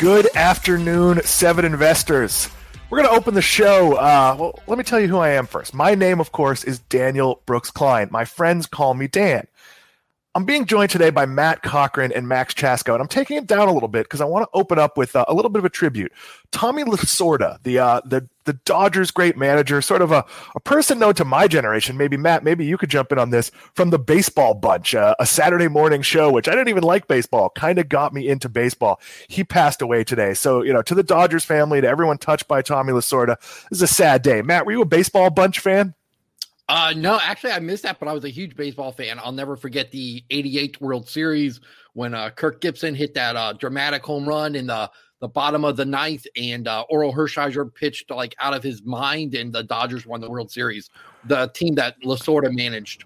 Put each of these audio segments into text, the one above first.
Good afternoon, Seven Investors. We're going to open the show. Uh, well, let me tell you who I am first. My name, of course, is Daniel Brooks Kline. My friends call me Dan. I'm being joined today by Matt Cochrane and Max Chatsko, and I'm taking it down a little bit because I want to open up with uh, a little bit of a tribute. Tommy Lasorda, the uh, the the Dodgers' great manager, sort of a, a person known to my generation. Maybe Matt, maybe you could jump in on this from the Baseball Bunch, uh, a Saturday morning show, which I didn't even like baseball, kind of got me into baseball. He passed away today, so you know, to the Dodgers family, to everyone touched by Tommy Lasorda, this is a sad day. Matt, were you a Baseball Bunch fan? Uh, no, actually, I missed that, but I was a huge baseball fan. I'll never forget the '88 World Series when uh, Kirk Gibson hit that uh, dramatic home run in the the bottom of the ninth, and uh, Orel Hershiser pitched like out of his mind, and the Dodgers won the World Series. The team that Lasorda managed.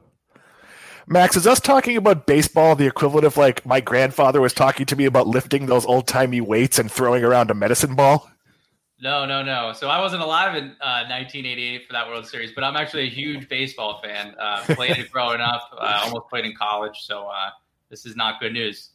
Max, is us talking about baseball the equivalent of like my grandfather was talking to me about lifting those old timey weights and throwing around a medicine ball? No, no, no. So I wasn't alive in uh, 1988 for that World Series, but I'm actually a huge baseball fan. Uh, played it growing up, uh, almost played in college. So uh, this is not good news.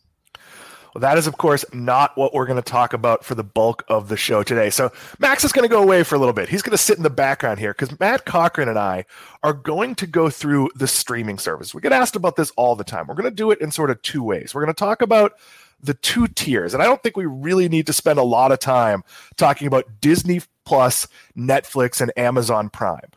Well, that is, of course, not what we're going to talk about for the bulk of the show today. So, Max is going to go away for a little bit. He's going to sit in the background here because Matt Cochrane and I are going to go through the streaming service. We get asked about this all the time. We're going to do it in sort of two ways. We're going to talk about the two tiers. And I don't think we really need to spend a lot of time talking about Disney Plus, Netflix, and Amazon Prime.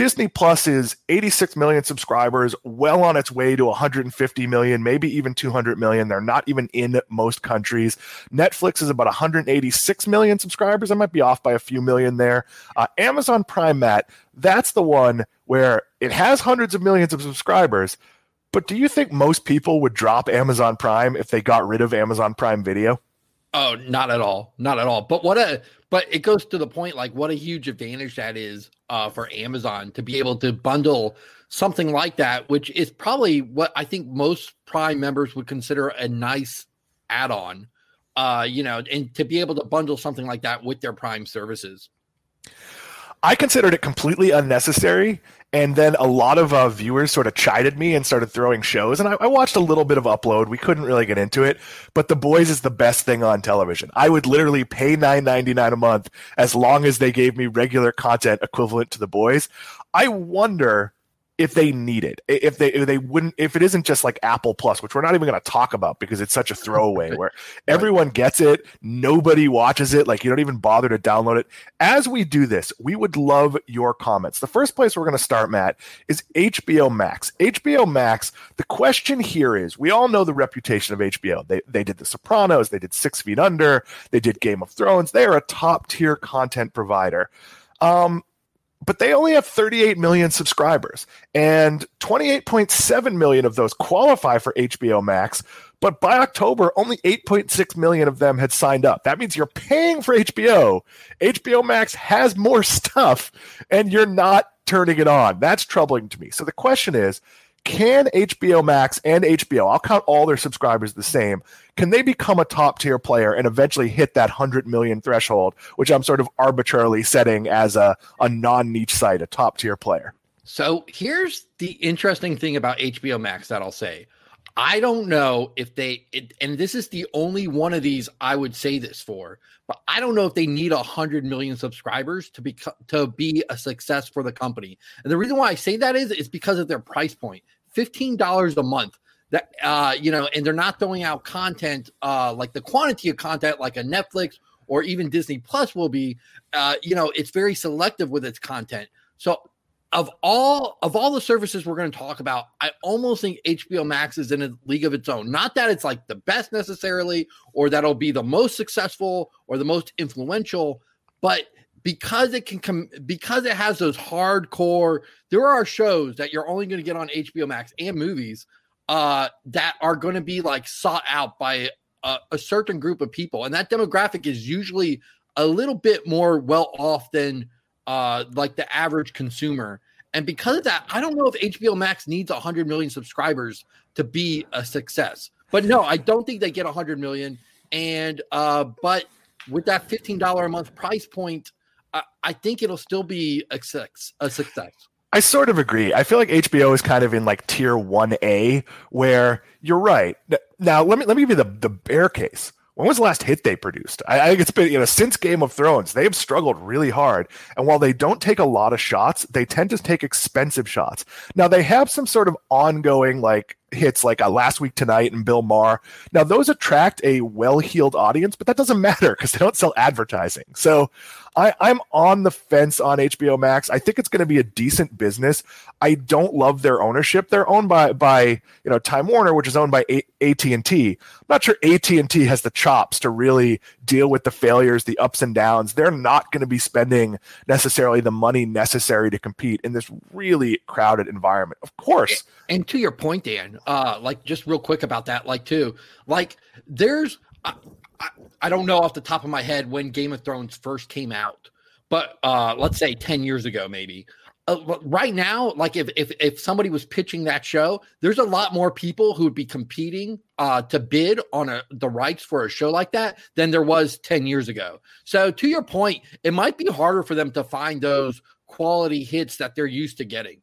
Disney Plus is 86 million subscribers, well on its way to 150 million, maybe even 200 million. They're not even in most countries. Netflix is about 186 million subscribers. I might be off by a few million there. Uh, Amazon Prime, Matt, that's the one where it has hundreds of millions of subscribers, but do you think most people would drop Amazon Prime if they got rid of Amazon Prime Video? Oh, not at all. Not at all. But what a but it goes to the point like what a huge advantage that is uh, for Amazon to be able to bundle something like that, which is probably what I think most Prime members would consider a nice add-on. Uh, you know, and to be able to bundle something like that with their Prime services. I considered it completely unnecessary and then a lot of uh, viewers sort of chided me and started throwing shows. And I, I, watched a little bit of Upload. We couldn't really get into it, but The Boys is the best thing on television. I would literally pay nine ninety nine a month as long as they gave me regular content equivalent to The Boys. I wonder if they need it. If they if they wouldn't if it isn't just like apple plus which we're not even going to talk about because it's such a throwaway where everyone gets it nobody watches it like you don't even bother to download it. As we do this we would love your comments. The first place we're going to start matt is hbo max. Hbo max the question here is we all know the reputation of hbo they, they did the sopranos they did six feet under they did game of thrones. They are a top tier content provider. Um, but they only have 38 million subscribers and 28.7 million of those qualify for HBO Max. But by October, only 8.6 million of them had signed up. That means you're paying for HBO. HBO Max has more stuff and you're not turning it on. That's troubling to me. So the question is, can HBO Max and HBO, I'll count all their subscribers the same, can they become a top tier player and eventually hit that 100 million threshold, which I'm sort of arbitrarily setting as a, a non niche site, a top tier player? So here's the interesting thing about HBO Max that I'll say. I don't know if they, it, and this is the only one of these I would say this for, but I don't know if they need a hundred million subscribers to be to be a success for the company. And the reason why I say that is is because of their price point, fifteen dollars a month. That uh, you know, and they're not throwing out content uh, like the quantity of content like a Netflix or even Disney Plus will be. Uh, you know, it's very selective with its content. So of all of all the services we're going to talk about, I almost think HBO Max is in a league of its own. Not that it's like the best necessarily, or that'll be the most successful or the most influential, but because it can come because it has those hardcore. There are shows that you're only going to get on HBO Max and movies uh, that are going to be like sought out by a, a certain group of people, and that demographic is usually a little bit more well off than uh, like the average consumer. And because of that, I don't know if HBO Max needs 100 million subscribers to be a success. But no, I don't think they get 100 million. And uh, but with that $15 a month price point, I, I think it'll still be a success. A success. I sort of agree. I feel like HBO is kind of in like tier 1A where you're right. Now, let me let me give you the the bear case when was the last hit they produced? I, I, think it's been, you know, since Game of Thrones, they have struggled really hard. And while they don't take a lot of shots, they tend to take expensive shots. Now, they have some sort of ongoing, like, hits like Last Week Tonight and Bill Maher. Now, those attract a well heeled audience, but that doesn't matter because they don't sell advertising. So I, I'm on the fence on HBO Max. I think it's going to be a decent business. I don't love their ownership. They're owned by by you know Time Warner, which is owned by AT and T. I'm not sure AT and T has the chops to really deal with the failures, the ups and downs. They're not going to be spending necessarily the money necessary to compete in this really crowded environment. Of course. And to your point, Dan, uh, like just real quick about that, like too, like there's. I, I, don't know off the top of my head when Game of Thrones first came out, but uh, let's say 10 years ago, maybe. Uh, right now, like if, if if somebody was pitching that show, there's a lot more people who would be competing uh, to bid on a, the rights for a show like that than there was 10 years ago. So to your point, it might be harder for them to find those quality hits that they're used to getting.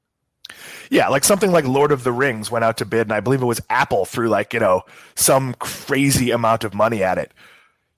Yeah, like something like Lord of the Rings went out to bid, and I believe it was Apple threw like, you know, some crazy amount of money at it.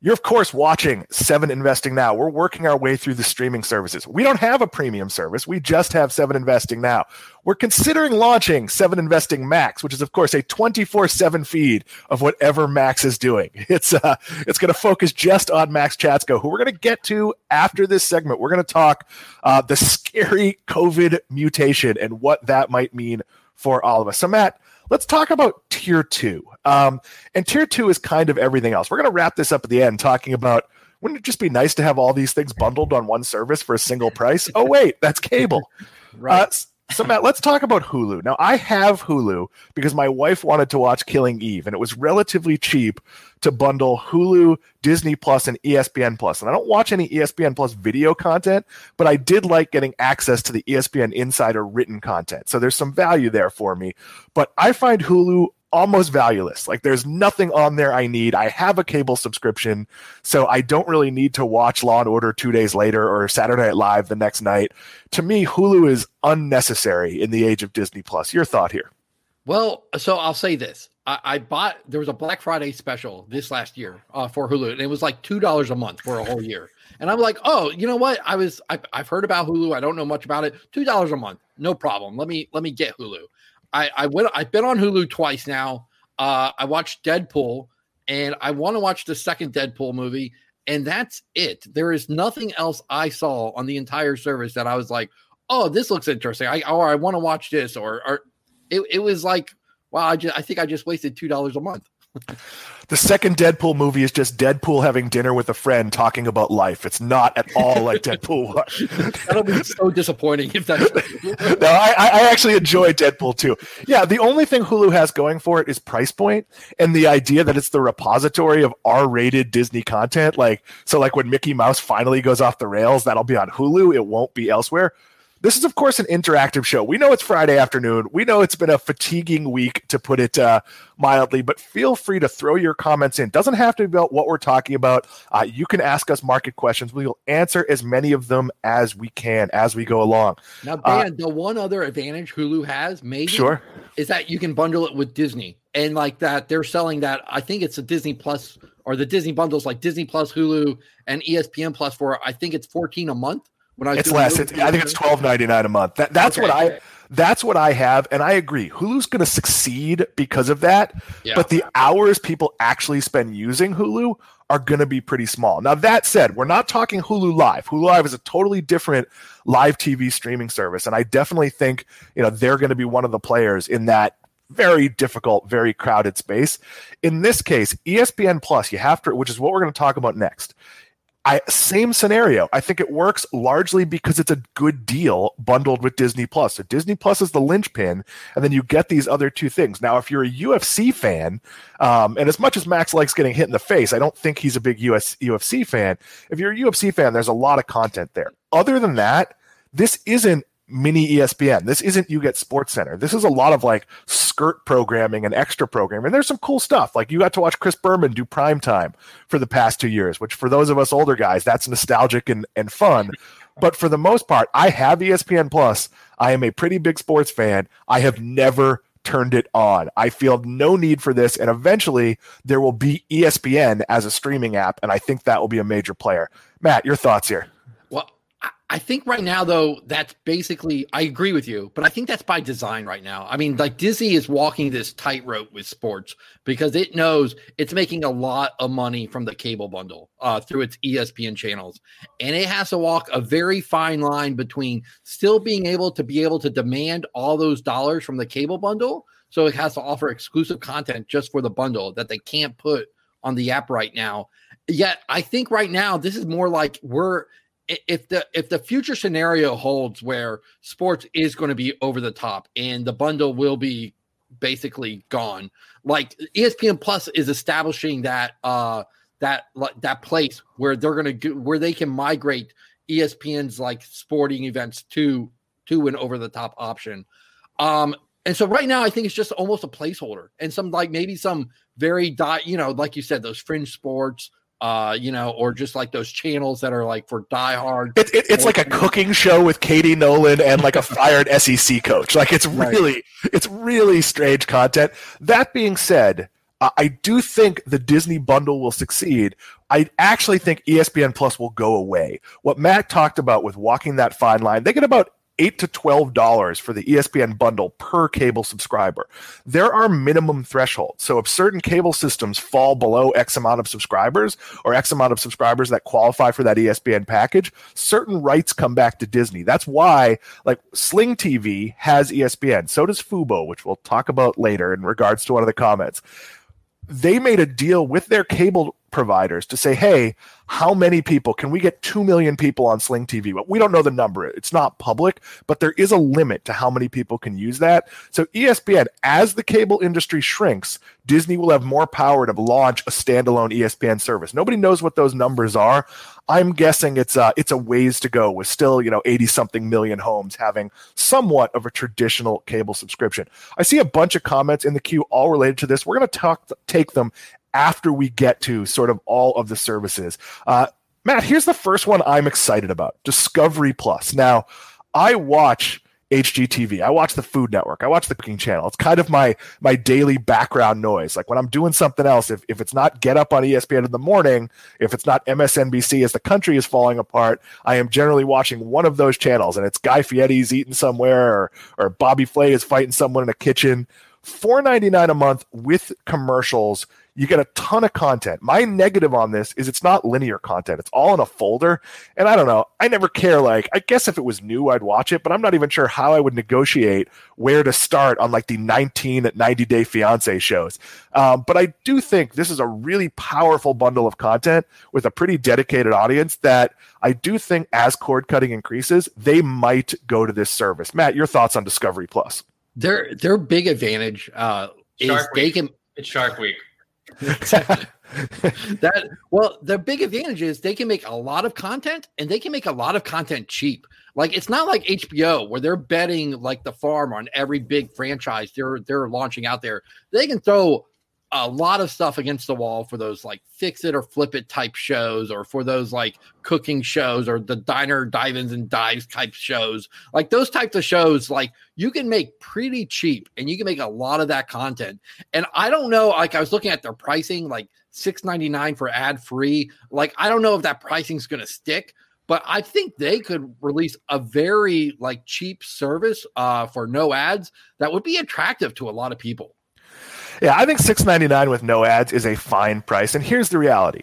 You're, of course, watching Seven Investing Now. We're working our way through the streaming services. We don't have a premium service. We just have Seven Investing Now. We're considering launching Seven Investing Max, which is, of course, a 24 7 feed of whatever Max is doing. It's, uh, it's going to focus just on Max Chatsko, who we're going to get to after this segment. We're going to talk uh, the scary COVID mutation and what that might mean for all of us. So, Matt, let's talk about tier two. Um, and tier two is kind of everything else. We're going to wrap this up at the end talking about wouldn't it just be nice to have all these things bundled on one service for a single price? Oh, wait, that's cable. right. Uh, so Matt, let's talk about Hulu. Now, I have Hulu because my wife wanted to watch Killing Eve, and it was relatively cheap to bundle Hulu, Disney Plus, and ESPN Plus. And I don't watch any ESPN Plus video content, but I did like getting access to the ESPN Insider written content. So there's some value there for me. But I find Hulu almost valueless. Like there's nothing on there I need. I have a cable subscription, so I don't really need to watch Law and Order two days later or Saturday Night Live the next night. To me, Hulu is unnecessary in the age of Disney Plus. Your thought here? Well, so I'll say this. I, I bought there was a Black Friday special this last year uh, for Hulu, and it was like two dollars a month for a whole year. And I'm like, oh, you know what? I was I, I've heard about Hulu. I don't know much about it. Two dollars a month, no problem. Let me let me get Hulu. I, I went. I've been on Hulu twice now. Uh, I watched Deadpool, and I want to watch the second Deadpool movie, and that's it. There is nothing else I saw on the entire service that I was like, "Oh, this looks interesting." I or I want to watch this, or or it, it was like, "Wow, I just I think I just wasted two dollars a month." The second Deadpool movie is just Deadpool having dinner with a friend talking about life. It's not at all like Deadpool was. That'll be so disappointing if that's. no, I, I actually enjoy Deadpool too. Yeah, the only thing Hulu has going for it is price point and the idea that it's the repository of R-rated Disney content. Like, so like when Mickey Mouse finally goes off the rails, that'll be on Hulu. It won't be elsewhere. This is, of course, an interactive show. We know it's Friday afternoon. We know it's been a fatiguing week, to put it uh, mildly, but feel free to throw your comments in. Doesn't have to be about what we're talking about. Uh, you can ask us market questions. We will answer as many of them as we can as we go along. Now, uh, Dan, uh, the one other advantage Hulu has, maybe, sure, is that you can bundle it with Disney. And like that, they're selling that. I think it's a Disney Plus or the Disney bundles like Disney Plus, Hulu, and ESPN Plus for I think it's 14 a month. When I it's less. It's, I think it's twelve ninety nine a month. That, that's okay. what I. That's what I have, and I agree. Hulu's going to succeed because of that. Yeah. But the hours people actually spend using Hulu are going to be pretty small. Now that said, we're not talking Hulu Live. Hulu Live is a totally different live TV streaming service, and I definitely think you know they're going to be one of the players in that very difficult, very crowded space. In this case, ESPN Plus, you have to, which is what we're going to talk about next. I same scenario. I think it works largely because it's a good deal bundled with Disney Plus. So Disney Plus is the linchpin, and then you get these other two things. Now, if you're a UFC fan, um, and as much as Max likes getting hit in the face, I don't think he's a big US, UFC fan. If you're a UFC fan, there's a lot of content there. Other than that, this isn't mini ESPN. This isn't you get Sports Center. This is a lot of like skirt programming and extra programming. And there's some cool stuff. Like you got to watch Chris Berman do prime time for the past two years, which for those of us older guys, that's nostalgic and, and fun. But for the most part, I have ESPN Plus. I am a pretty big sports fan. I have never turned it on. I feel no need for this, and eventually there will be ESPN as a streaming app, and I think that will be a major player. Matt, your thoughts here? I think right now, though, that's basically, I agree with you, but I think that's by design right now. I mean, like Disney is walking this tightrope with sports because it knows it's making a lot of money from the cable bundle uh, through its ESPN channels. And it has to walk a very fine line between still being able to be able to demand all those dollars from the cable bundle. So it has to offer exclusive content just for the bundle that they can't put on the app right now. Yet, I think right now, this is more like we're if the if the future scenario holds where sports is going to be over the top and the bundle will be basically gone like espn plus is establishing that uh that that place where they're going to do where they can migrate espn's like sporting events to to an over the top option. Um and so right now i think it's just almost a placeholder and some like maybe some very die you know like you said those fringe sports uh, you know, or just like those channels that are like for diehard. It, it, it's like a cooking show with Katie Nolan and like a fired SEC coach. Like it's really, right. it's really strange content. That being said, uh, I do think the Disney bundle will succeed. I actually think ESPN Plus will go away. What Matt talked about with walking that fine line, they get about eight to twelve dollars for the ESPN bundle per cable subscriber. There are minimum thresholds. So if certain cable systems fall below X amount of subscribers or X amount of subscribers that qualify for that ESPN package, certain rights come back to Disney. That's why like Sling TV has ESPN. So does Fubo, which we'll talk about later in regards to one of the comments they made a deal with their cable providers to say, hey, how many people can we get 2 million people on Sling TV? But we don't know the number. It's not public, but there is a limit to how many people can use that. So ESPN, as the cable industry shrinks, Disney will have more power to launch a standalone ESPN service. Nobody knows what those numbers are. I'm guessing it's a, it's a ways to go with still, you know, 80 something million homes having somewhat of a traditional cable subscription. I see a bunch of comments in the queue all related to this. We're going to talk take them after we get to sort of all of the services. Uh, Matt, here's the first one I'm excited about Discovery Plus. Now, I watch HGTV. I watch the Food Network. I watch the Cooking Channel. It's kind of my my daily background noise. Like when I'm doing something else, if, if it's not Get Up on ESPN in the morning, if it's not MSNBC as the country is falling apart, I am generally watching one of those channels, and it's Guy Fieri's eating somewhere, or or Bobby Flay is fighting someone in a kitchen. Four ninety nine a month with commercials you get a ton of content. My negative on this is it's not linear content. It's all in a folder. And I don't know. I never care. Like, I guess if it was new, I'd watch it, but I'm not even sure how I would negotiate where to start on like the 19 90 day fiance shows. Um, but I do think this is a really powerful bundle of content with a pretty dedicated audience that I do think as cord cutting increases, they might go to this service. Matt, your thoughts on Discovery Plus? Their their big advantage uh, is Shark they Week. can. It's Shark Week. that well the big advantage is they can make a lot of content and they can make a lot of content cheap. Like it's not like hbo where they're betting like the farm on every big franchise they're they're launching out there. They can throw a lot of stuff against the wall for those like fix it or flip it type shows or for those like cooking shows or the diner dive-ins and dives type shows. Like those types of shows like you can make pretty cheap and you can make a lot of that content. And i don't know like i was looking at their pricing like 6.99 for ad free like i don't know if that pricing's going to stick but i think they could release a very like cheap service uh, for no ads that would be attractive to a lot of people yeah, I think six ninety nine with no ads is a fine price. And here's the reality.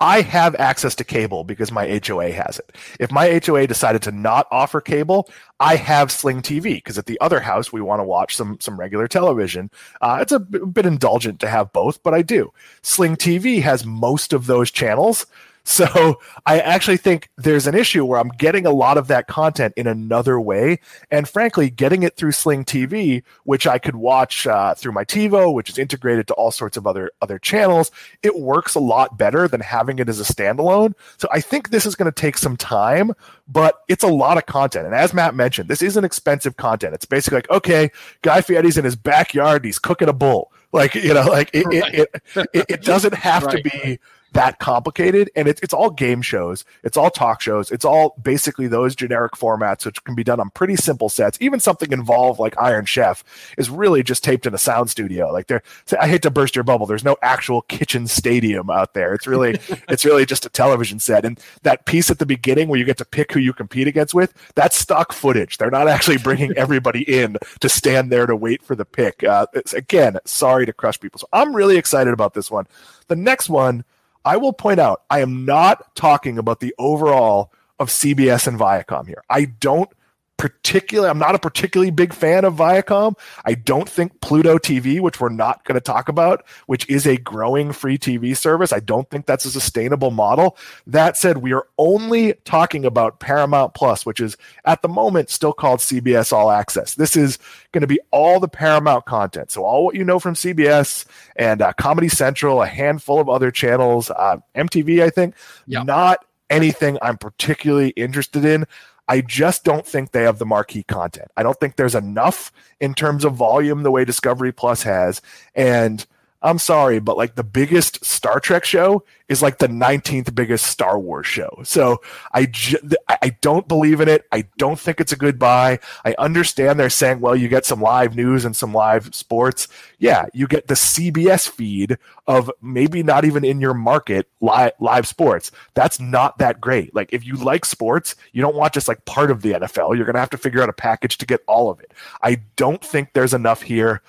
I have access to cable because my HOA has it. If my HOA decided to not offer cable, I have Sling TV because at the other house we want to watch some some regular television. Uh, it's a bit indulgent to have both, but I do. Sling TV has most of those channels, so I actually think there's an issue where I'm getting a lot of that content in another way. And frankly, getting it through Sling TV, which I could watch uh, through my TiVo, which is integrated to all sorts of other, other channels, it works a lot better than having it as a standalone. So I think this is going to take some time, but it's a lot of content. And as Matt mentioned, this isn't expensive content. It's basically like, okay, Guy Fieri's in his backyard, he's cooking a bull. Like, you know, like it, right. it, it, it, it, doesn't have right. to be that complicated. And it, it's all game shows, it's all talk shows, it's all basically those generic formats, which can be done on pretty simple sets. Even something involved like Iron Chef is really just taped in a sound studio. Like there, I hate to burst your bubble. There's no actual kitchen stadium out there. It's really, it's really just a television set. And that piece at the beginning where you get to pick who you compete against with, that's stock footage. They're not actually bringing everybody in to stand there to wait for the pick. Uh, again, sorry to crush people. So I'm really excited about this one. The next one, I will point out, I am not talking about the overall of CBS and Viacom here. I don't particularly I'm not a particularly big fan of Viacom. I don't think Pluto TV, which we're not going to talk about, which is a growing free TV service, I don't think that's a sustainable model. That said, we are only talking about Paramount Plus, which is at the moment still called CBS All Access. This is going to be all the Paramount content. So all what you know from CBS and uh, Comedy Central, a handful of other channels, uh, MTV, I think, yep. not anything I'm particularly interested in. I just don't think they have the marquee content. I don't think there's enough in terms of volume the way Discovery Plus has. And I'm sorry, but like the biggest Star Trek show is like the 19th biggest Star Wars show. So I, I don't believe in it. I don't think it's a good buy. I understand they're saying, well, you get some live news and some live sports. Yeah, you get the CBS feed of maybe not even in your market live, live sports. That's not that great. Like if you like sports, you don't want just like part of the NFL. You're going to have to figure out a package to get all of it. I don't think there's enough here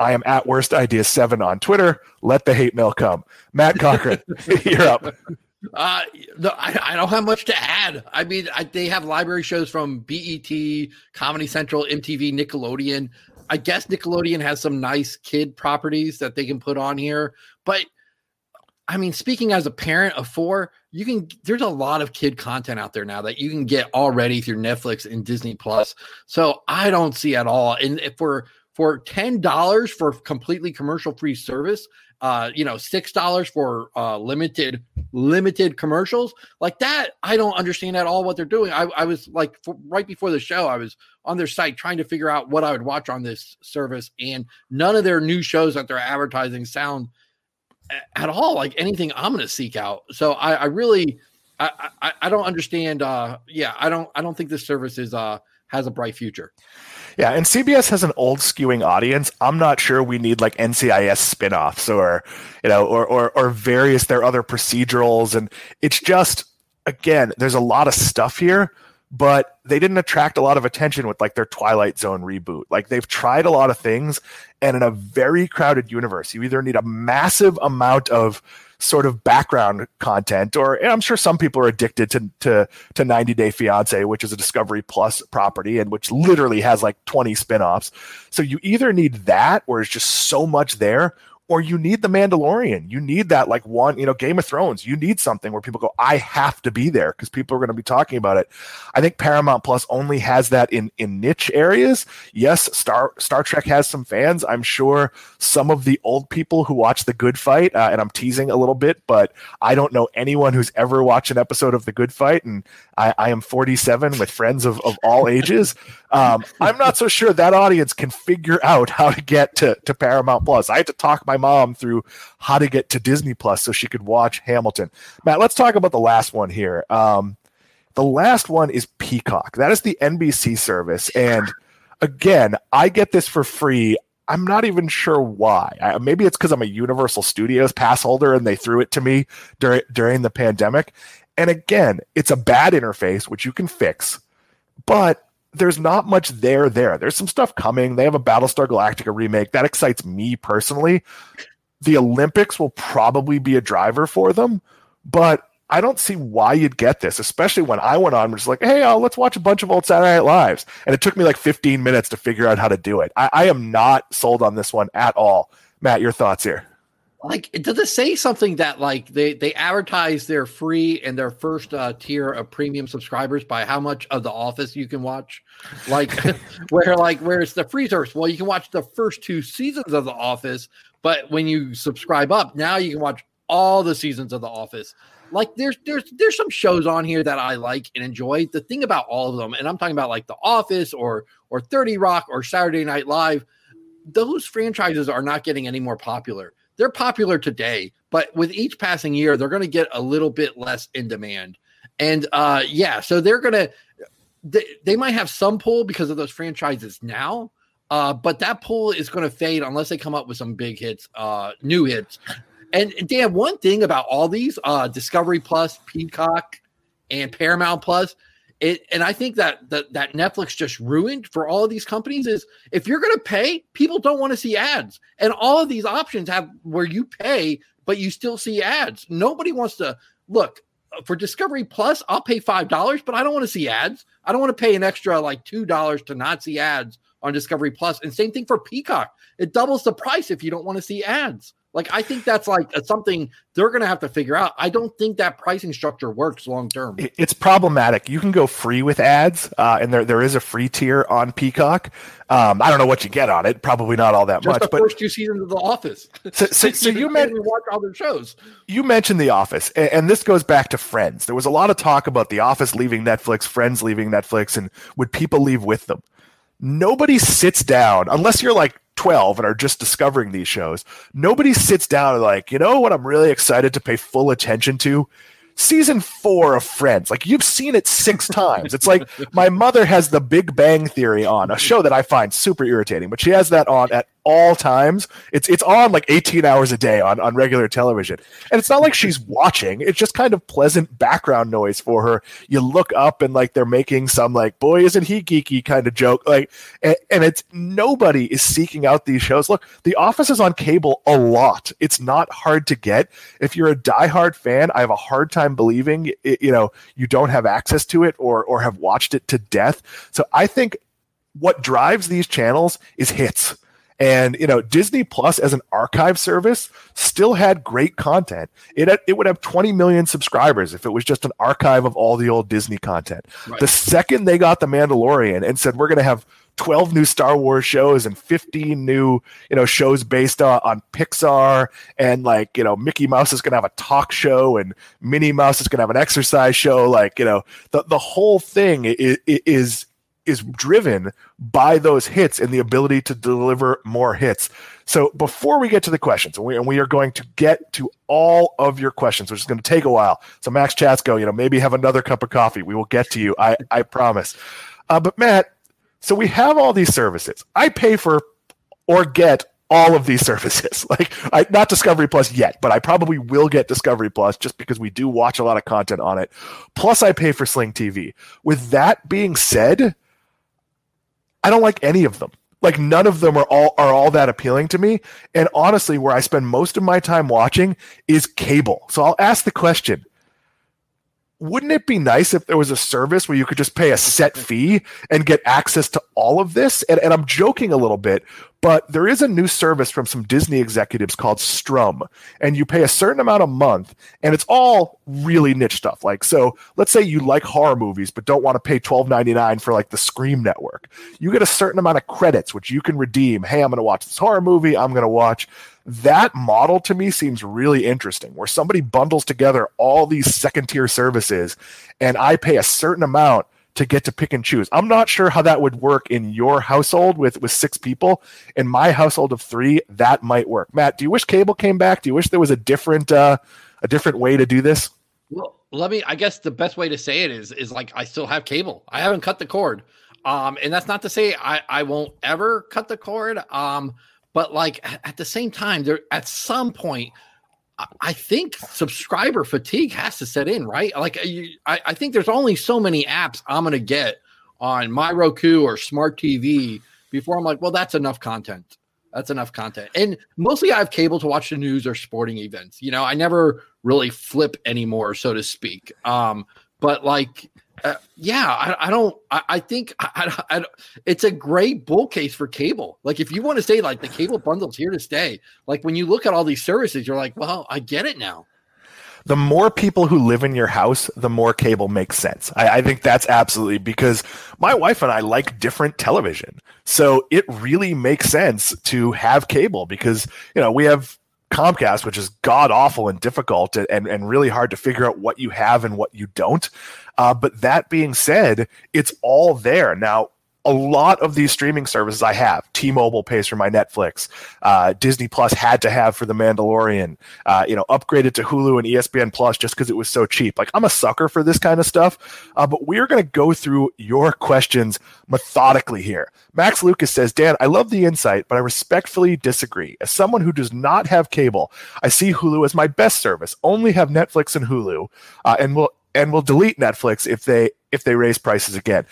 I am at worst idea seven on Twitter. Let the hate mail come. Matt Cochrane, you're up. Uh, no, I, I, don't have much to add. I mean, I, they have library shows from BET, Comedy Central, MTV, Nickelodeon. I guess Nickelodeon has some nice kid properties that they can put on here. But I mean, speaking as a parent of four, you can. There's a lot of kid content out there now that you can get already through Netflix and Disney Plus. So I don't see at all. And if we're for $10 for completely commercial free service uh you know $6 for uh limited limited commercials like that i don't understand at all what they're doing. I, I was like for, right before the show i was on their site trying to figure out what i would watch on this service and none of their new shows that they're advertising sound at all like anything i'm going to seek out. So i, I really I, I, I don't understand uh yeah i don't i don't think this service is uh has a bright future yeah, and CBS has an old skewing audience. I'm not sure we need like NCIS spin-offs or you know or or or various their other procedurals and it's just again, there's a lot of stuff here, but they didn't attract a lot of attention with like their Twilight Zone reboot. Like they've tried a lot of things and in a very crowded universe, you either need a massive amount of sort of background content, or I'm sure some people are addicted to to to 90 Day Fiance, which is a Discovery Plus property and which literally has like 20 spin-offs. So you either need that, where it's just so much there, or you need the Mandalorian. You need that like one, you know, Game of Thrones. You need something where people go, I have to be there because people are going to be talking about it. I think Paramount Plus only has that in in niche areas. Yes, Star Star Trek has some fans. I'm sure some of the old people who watch The Good Fight, uh, and I'm teasing a little bit, but I don't know anyone who's ever watched an episode of The Good Fight, and I, I am 47 with friends of, of all ages. Um, I'm not so sure that audience can figure out how to get to, to Paramount Plus. I had to talk my mom through how to get to Disney Plus so she could watch Hamilton. Matt, let's talk about the last one here. Um, the last one is Peacock. That is the NBC service. And again, I get this for free. I'm not even sure why. I, maybe it's because I'm a Universal Studios pass holder and they threw it to me during during the pandemic. And again, it's a bad interface, which you can fix, but there's not much there there. There's some stuff coming. They have a Battlestar Galactica remake. That excites me personally. The Olympics will probably be a driver for them, but I don't see why you'd get this, especially when I went on, was like, hey, uh, let's watch a bunch of old Saturday Night Lives. And it took me like 15 minutes to figure out how to do it. I, I am not sold on this one at all. Matt, your thoughts here? Like does it say something that like they they advertise their free and their first uh, tier of premium subscribers by how much of the office you can watch? Like where like where's the free service? Well you can watch the first two seasons of the office but when you subscribe up now you can watch all the seasons of the office. Like there's there's there's some shows on here that I like and enjoy. The thing about all of them, and I'm talking about like The Office or or 30 Rock or Saturday Night Live, those franchises are not getting any more popular they're popular today, but with each passing year, they're going to get a little bit less in demand. And uh, yeah, so they're going to they, they might have some pull because of those franchises now, uh, but that pull is going to fade unless they come up with some big hits, uh, new hits. And Dan, one thing about all these, uh, Discovery Plus, Peacock, and Paramount Plus, it, and I think that, that that Netflix just ruined for all of these companies is if you're going to pay, people don't want to see ads, and all of these options have where you pay, but you still see ads. Nobody wants to look uh, for Discovery Plus. I'll pay five dollars, but I don't want to see ads. I don't want to pay an extra like two dollars to not see ads on Discovery Plus. And same thing for Peacock. It doubles the price if you don't want to see ads. Like I think that's like something they're going to have to figure out. I don't think that pricing structure works long term. It's problematic. You can go free with ads, uh, and there there is a free tier on Peacock. Um, I don't know what you get on it. Probably not all that Just much. the but first two seasons of The Office. So, so, so you, mentioned watch all their shows. you mentioned The Office, and, and this goes back to Friends. There was a lot of talk about The Office leaving Netflix, Friends leaving Netflix, and would people leave with them? Nobody sits down unless you're like 12 and are just discovering these shows. Nobody sits down and like, you know what I'm really excited to pay full attention to? Season four of Friends. Like you've seen it six times. It's like my mother has the Big Bang Theory on, a show that I find super irritating, but she has that on at all times. It's it's on like 18 hours a day on, on regular television. And it's not like she's watching. It's just kind of pleasant background noise for her. You look up and like they're making some like, boy, isn't he geeky kind of joke. Like and, and it's nobody is seeking out these shows. Look, The Office is on cable a lot. It's not hard to get. If you're a diehard fan, I have a hard time believing it, you know you don't have access to it or or have watched it to death. So I think what drives these channels is hits. And you know, Disney Plus as an archive service still had great content. It had, it would have 20 million subscribers if it was just an archive of all the old Disney content. Right. The second they got the Mandalorian and said we're going to have 12 new Star Wars shows and 15 new, you know, shows based on, on Pixar and like, you know, Mickey Mouse is going to have a talk show and Minnie Mouse is going to have an exercise show like, you know, the the whole thing is is is driven by those hits and the ability to deliver more hits. So before we get to the questions, and we, and we are going to get to all of your questions, which is going to take a while. So Max Chatsko, you know, maybe have another cup of coffee. We will get to you. I, I promise. Uh, but Matt, so we have all these services. I pay for or get all of these services. Like I not Discovery Plus yet, but I probably will get Discovery Plus just because we do watch a lot of content on it. Plus I pay for Sling TV. With that being said, I don't like any of them. Like none of them are all are all that appealing to me. And honestly, where I spend most of my time watching is cable. So I'll ask the question. Wouldn't it be nice if there was a service where you could just pay a set fee and get access to all of this? And, and I'm joking a little bit, but there is a new service from some Disney executives called Struum, and you pay a certain amount a month, and it's all really niche stuff. Like, so let's say you like horror movies, but don't want to pay $12.99 for like the Scream Network. You get a certain amount of credits, which you can redeem. Hey, I'm going to watch this horror movie. I'm going to watch. That model to me seems really interesting, where somebody bundles together all these second tier services, and I pay a certain amount to get to pick and choose. I'm not sure how that would work in your household with with six people. In my household of three, that might work. Matt, do you wish cable came back? Do you wish there was a different uh, a different way to do this? Well, let me. I guess the best way to say it is is like I still have cable. I haven't cut the cord, um, and that's not to say I I won't ever cut the cord. Um, but like at the same time, there at some point I think subscriber fatigue has to set in, right? Like, you, I, I, think there's only so many apps I'm going to get on my Roku or smart TV before I'm like, well, that's enough content. That's enough content. And mostly I have cable to watch the news or sporting events. You know, I never really flip anymore, so to speak. Um, but like, uh, yeah, I, I don't. I, I think I, I, it's a great bull case for cable. Like, if you want to say like the cable bundle's here to stay, like when you look at all these services, you're like, well, I get it now. The more people who live in your house, the more cable makes sense. I, I think that's absolutely because my wife and I like different television, so it really makes sense to have cable because you know we have Comcast, which is god awful and difficult and, and really hard to figure out what you have and what you don't. Uh, but that being said, it's all there. Now, a lot of these streaming services I have. T-Mobile pays for my Netflix. Uh, Disney Plus had to have for The Mandalorian. Uh, you know, upgraded to Hulu and ESPN Plus just because it was so cheap. Like I'm a sucker for this kind of stuff. Uh, but we're going to go through your questions methodically here. Max Lucas says, Dan, I love the insight, but I respectfully disagree. As someone who does not have cable, I see Hulu as my best service. Only have Netflix and Hulu, uh, and will and will delete Netflix if they if they raise prices again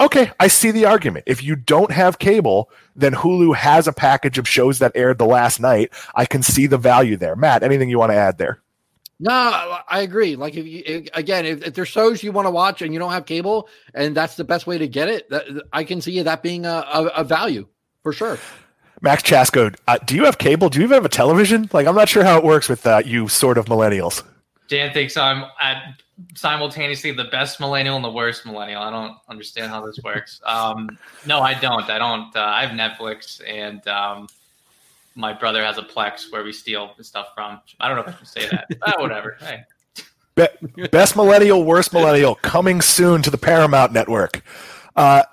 okay, I see the argument. If you don't have cable, then Hulu has a package of shows that aired the last night. I can see the value there. Matt, anything you want to add there? No, I agree. Like if you again, if, if there's shows you want to watch and you don't have cable, and that's the best way to get it, that, I can see that being a, a, a value for sure. Max Chatsko, uh, do you have cable? Do you even have a television? Like, I'm not sure how it works with uh, you sort of millennials. Dan thinks I'm at simultaneously the best millennial and the worst millennial. I don't understand how this works. Um, no, I don't. I don't. Uh, I have Netflix, and um, my brother has a Plex where we steal stuff from. I don't know if I can say that. ah, whatever. Hey. Be- best millennial, worst millennial, coming soon to the Paramount Network. Uh,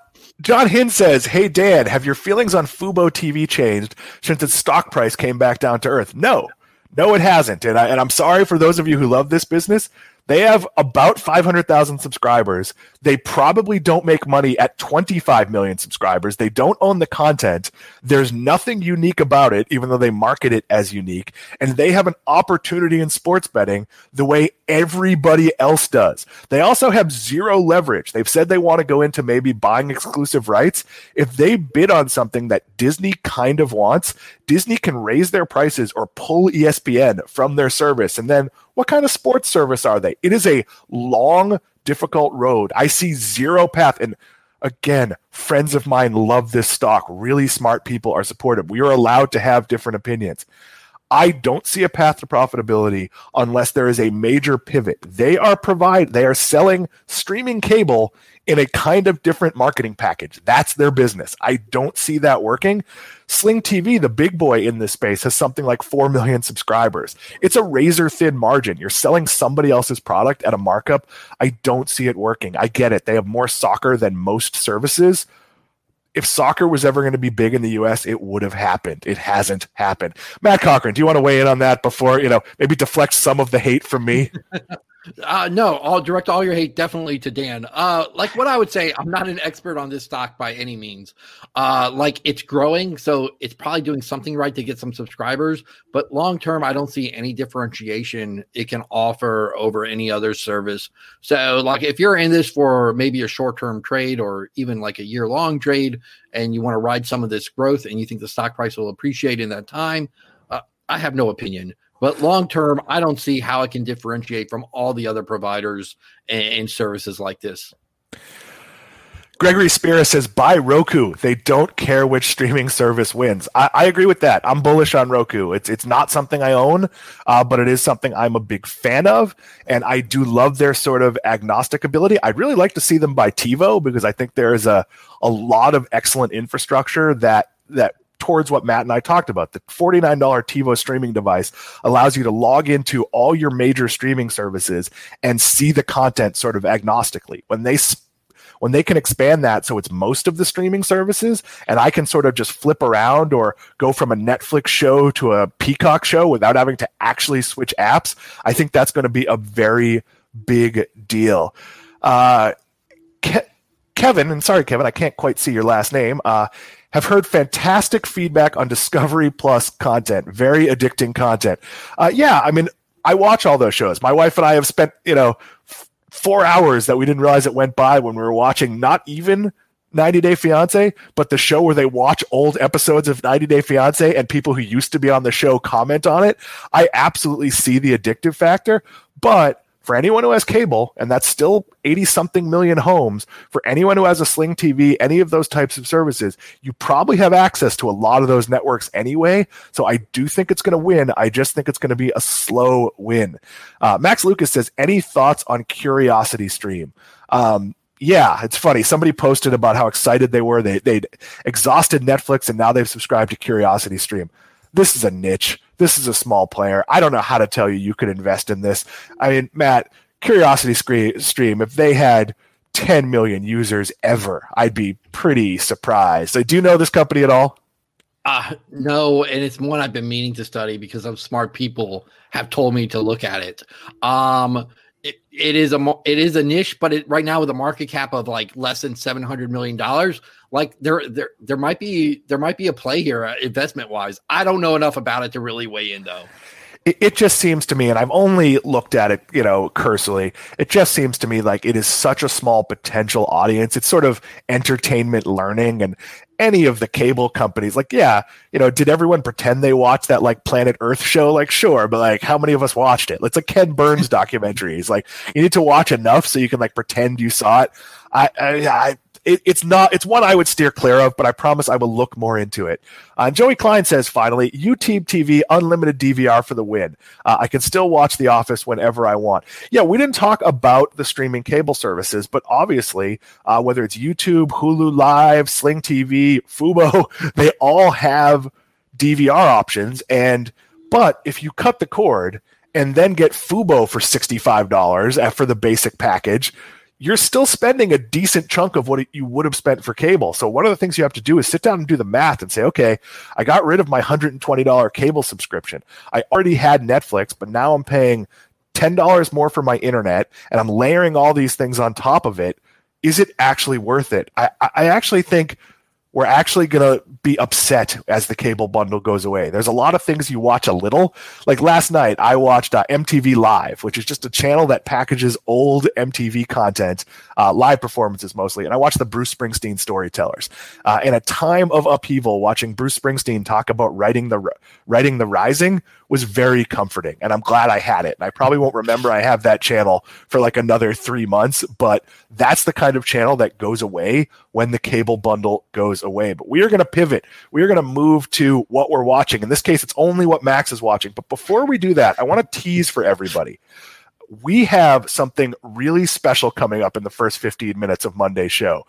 John Hinn says, "Hey Dan, have your feelings on Fubo TV changed since its stock price came back down to earth?" No, no, it hasn't. And, I, and I'm sorry for those of you who love this business. They have about 500,000 subscribers. They probably don't make money at 25 million subscribers. They don't own the content. There's nothing unique about it, even though they market it as unique. And they have an opportunity in sports betting the way everybody else does. They also have zero leverage. They've said they want to go into maybe buying exclusive rights. If they bid on something that Disney kind of wants, Disney can raise their prices or pull ESPN from their service. And then what kind of sports service are they? It is a long, difficult road. I see zero path. And again, friends of mine love this stock. Really smart people are supportive. We are allowed to have different opinions. I don't see a path to profitability unless there is a major pivot. They are provide they are selling streaming cable in a kind of different marketing package. That's their business. I don't see that working. Sling TV, the big boy in this space, has something like 4 million subscribers. It's a razor thin margin. You're selling somebody else's product at a markup. I don't see it working. I get it. They have more soccer than most services. If soccer was ever going to be big in the US, it would have happened. It hasn't happened. Matt Cochrane, do you want to weigh in on that before, you know, maybe deflect some of the hate from me? Uh, no, I'll direct all your hate definitely to Dan. Uh, like what I would say, I'm not an expert on this stock by any means. Uh, like it's growing, so it's probably doing something right to get some subscribers. But long term, I don't see any differentiation it can offer over any other service. So, like if you're in this for maybe a short term trade or even like a year long trade, and you want to ride some of this growth, and you think the stock price will appreciate in that time, uh, I have no opinion. But long term, I don't see how it can differentiate from all the other providers and, services like this. Gregory Spira says, buy Roku. They don't care which streaming service wins. I, I, agree with that. I'm bullish on Roku. It's it's not something I own, uh, but it is something I'm a big fan of. And I do love their sort of agnostic ability. I'd really like to see them buy TiVo because I think there is a, a lot of excellent infrastructure that that towards what Matt and I talked about. The $49 TiVo streaming device allows you to log into all your major streaming services and see the content sort of agnostically. When they when they can expand that so it's most of the streaming services and I can sort of just flip around or go from a Netflix show to a Peacock show without having to actually switch apps, I think that's going to be a very big deal. Uh, Ke- Kevin, and sorry, Kevin, I can't quite see your last name. Uh, have heard fantastic feedback on Discovery Plus content, very addicting content. Uh, yeah, I mean, I watch all those shows. My wife and I have spent, you know, f- four hours that we didn't realize it went by when we were watching not even 90 Day Fiance, but the show where they watch old episodes of 90 Day Fiance and people who used to be on the show comment on it. I absolutely see the addictive factor, but for anyone who has cable, and that's still 80 something million homes, for anyone who has a Sling TV, any of those types of services, you probably have access to a lot of those networks anyway. So I do think it's going to win. I just think it's going to be a slow win. Uh, Max Lucas says, any thoughts on Curiosity Stream? Um, yeah, it's funny. Somebody posted about how excited they were. They, they'd exhausted Netflix and now they've subscribed to Curiosity Stream this is a niche. This is a small player. I don't know how to tell you you could invest in this. I mean, Matt, Curiosity Stream, if they had 10 million users ever. I'd be pretty surprised. So do you know this company at all? Uh, no, and it's one I've been meaning to study because of smart people have told me to look at it. Um, it, it is a it is a niche, but it right now with a market cap of like less than seven hundred million dollars, like there there there might be there might be a play here uh, investment wise. I don't know enough about it to really weigh in though it, it just seems to me, and I've only looked at it, you know, cursorily. It just seems to me like it is such a small potential audience. It's sort of entertainment learning, and any of the cable companies, like, yeah, you know, did everyone pretend they watched that like Planet Earth show? Like, sure, but like, how many of us watched it? It's a Ken Burns documentary. It's like you need to watch enough so you can like pretend you saw it. I, I, I it, it's not it's one I would steer clear of, but I promise I will look more into it. Uh, Joey Klein says finally, YouTube TV unlimited DVR for the win. Uh, I can still watch The Office whenever I want. Yeah, we didn't talk about the streaming cable services, but obviously, uh, whether it's YouTube, Hulu Live, Sling TV, Fubo, they all have DVR options. And but if you cut the cord and then get Fubo for $65 for the basic package, you're still spending a decent chunk of what you would have spent for cable. So one of the things you have to do is sit down and do the math and say, okay, I got rid of my $120 cable subscription. I already had Netflix, but now I'm paying $10 more for my internet and I'm layering all these things on top of it. Is it actually worth it? I, I actually think we're actually going to be upset as the cable bundle goes away. There's a lot of things you watch a little. Like last night, I watched uh, MTV Live, which is just a channel that packages old MTV content, uh, live performances mostly. And I watched the Bruce Springsteen storytellers. Uh, in a time of upheaval, watching Bruce Springsteen talk about writing the writing the Rising was very comforting, and I'm glad I had it. And I probably won't remember I have that channel for like another three months, but that's the kind of channel that goes away when the cable bundle goes away. But we are going to pivot. We are going to move to what we're watching. In this case, it's only what Max is watching. But before we do that, I want to tease for everybody. We have something really special coming up in the first 15 minutes of Monday's show.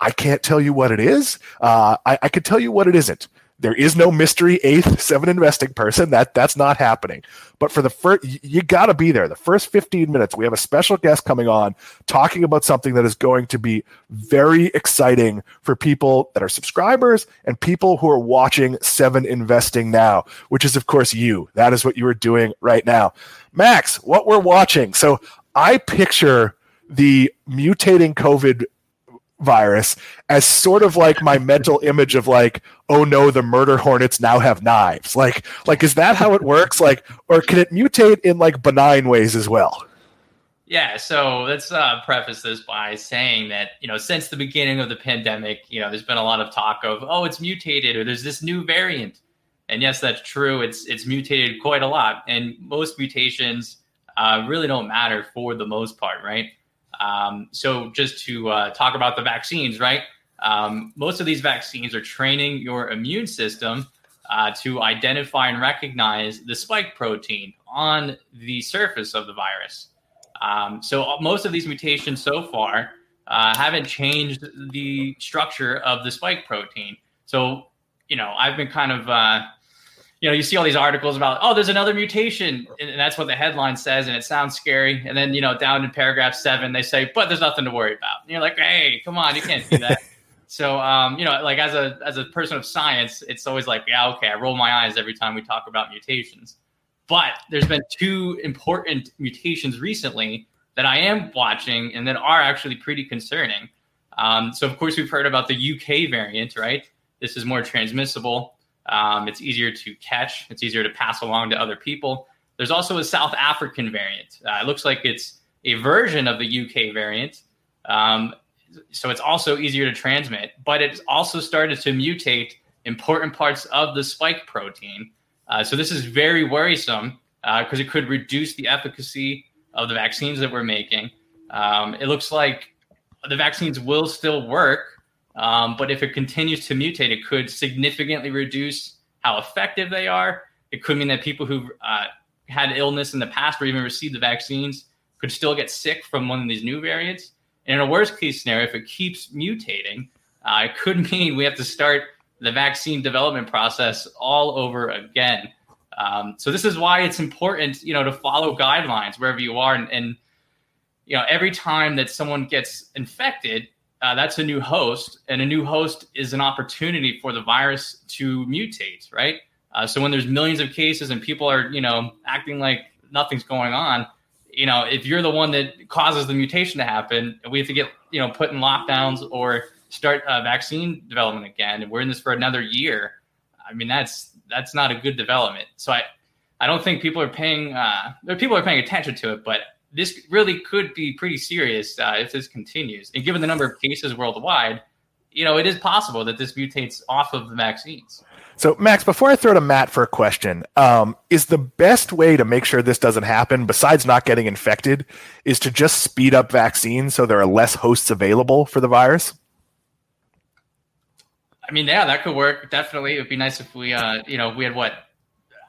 I can't tell you what it is. Uh, I, I can tell you what it isn't. There is no mystery eighth seven investing person. That that's not happening. But for the first, you got to be there. The first 15 minutes, we have a special guest coming on talking about something that is going to be very exciting for people that are subscribers and people who are watching Seven Investing now, which is of course you. That is what you are doing right now, Max. What we're watching. So I picture the mutating COVID virus as sort of like my mental image of like oh no the murder hornets now have knives. Like like is that how it works? Like or can it mutate in like benign ways as well? Yeah so let's uh, preface this by saying that you know since the beginning of the pandemic you know there's been a lot of talk of oh it's mutated or there's this new variant. And yes that's true. It's it's mutated quite a lot. And most mutations uh, really don't matter for the most part right um, so just to uh, talk about the vaccines, right? Um, most of these vaccines are training your immune system uh, to identify and recognize the spike protein on the surface of the virus. Um, so most of these mutations so far uh, haven't changed the structure of the spike protein. So you know, I've been kind of uh, you know, you see all these articles about, oh, there's another mutation, and that's what the headline says, and it sounds scary. And then, you know, down in paragraph seven, they say, but there's nothing to worry about. And you're like, hey, come on, you can't do that. so, um, you know, like as a as a person of science, it's always like, yeah, okay, I roll my eyes every time we talk about mutations. But there's been two important mutations recently that I am watching and that are actually pretty concerning. Um, so, of course, we've heard about the UK variant, right? This is more transmissible. Um, it's easier to catch. It's easier to pass along to other people. There's also a South African variant. Uh, it looks like it's a version of the UK variant. Um, so it's also easier to transmit, but it's also started to mutate important parts of the spike protein. Uh, so this is very worrisome because uh, it could reduce the efficacy of the vaccines that we're making. Um, it looks like the vaccines will still work, um, but if it continues to mutate, it could significantly reduce how effective they are. It could mean that people who uh, had illness in the past or even received the vaccines could still get sick from one of these new variants. And in a worst case scenario, if it keeps mutating, uh, it could mean we have to start the vaccine development process all over again. Um, so this is why it's important, you know, to follow guidelines wherever you are and, and you know, every time that someone gets infected, uh, that's a new host, and a new host is an opportunity for the virus to mutate, right? Uh, so when there's millions of cases and people are, you know, acting like nothing's going on, you know, if you're the one that causes the mutation to happen, we have to get, you know, put in lockdowns or start uh, vaccine development again, and we're in this for another year. I mean, that's that's not a good development. So I, I don't think people are paying. Uh, people are paying attention to it, but this really could be pretty serious uh, if this continues. And given the number of cases worldwide, you know, it is possible that this mutates off of the vaccines. So, Max, before I throw to Matt for a question, um, is the best way to make sure this doesn't happen, besides not getting infected, is to just speed up vaccines so there are less hosts available for the virus? I mean, yeah, that could work. Definitely, it would be nice if we, uh, you know, we had what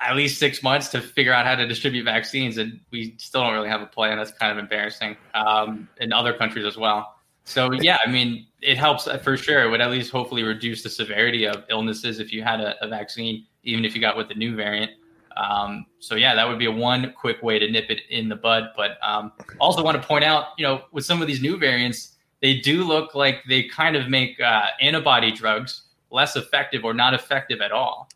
at least six months to figure out how to distribute vaccines, and we still don't really have a plan. That's kind of embarrassing um, in other countries as well. So yeah, I mean, it helps for sure. It would at least hopefully reduce the severity of illnesses if you had a, a vaccine, even if you got with the new variant. Um, so yeah, that would be a one quick way to nip it in the bud. But um, also want to point out, you know, with some of these new variants, they do look like they kind of make uh, antibody drugs less effective or not effective at all.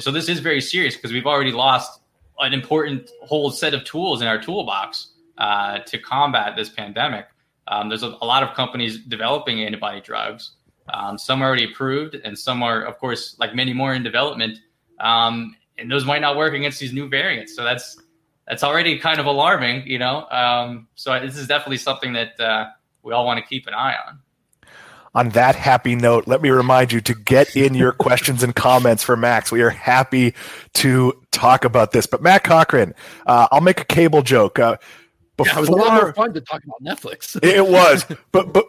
So this is very serious because we've already lost an important whole set of tools in our toolbox uh, to combat this pandemic. Um, there's a, a, lot of companies developing antibody drugs. Um, some are already approved, and some are, of course, like many more in development. Um, and those might not work against these new variants. So that's that's already kind of alarming, you know. Um, so this is definitely something that uh, we all want to keep an eye on on that happy note, let me remind you to get in your questions and comments for Max. We are happy to talk about this. But Matt Cochrane, uh, I'll make a cable joke. Uh, before, yeah, it was a lot more fun to talk about Netflix. it was, but but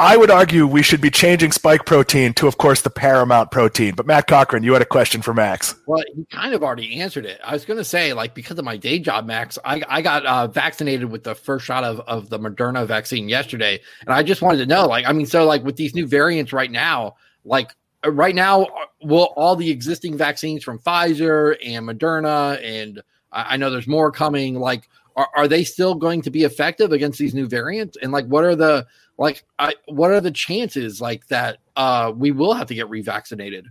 I would argue we should be changing spike protein to, of course, the paramount protein. But Matt Cochrane, you had a question for Max. Well, he kind of already answered it. I was going to say, like, because of my day job, Max, I, I got uh, vaccinated with the first shot of, of the Moderna vaccine yesterday. And I just wanted to know, like, I mean, so, like, with these new variants right now, like, uh, right now, uh, will all the existing vaccines from Pfizer and Moderna, and I, I know there's more coming, like, are, are they still going to be effective against these new variants? And, like, what are the, like I, what are the chances like that uh we will have to get revaccinated?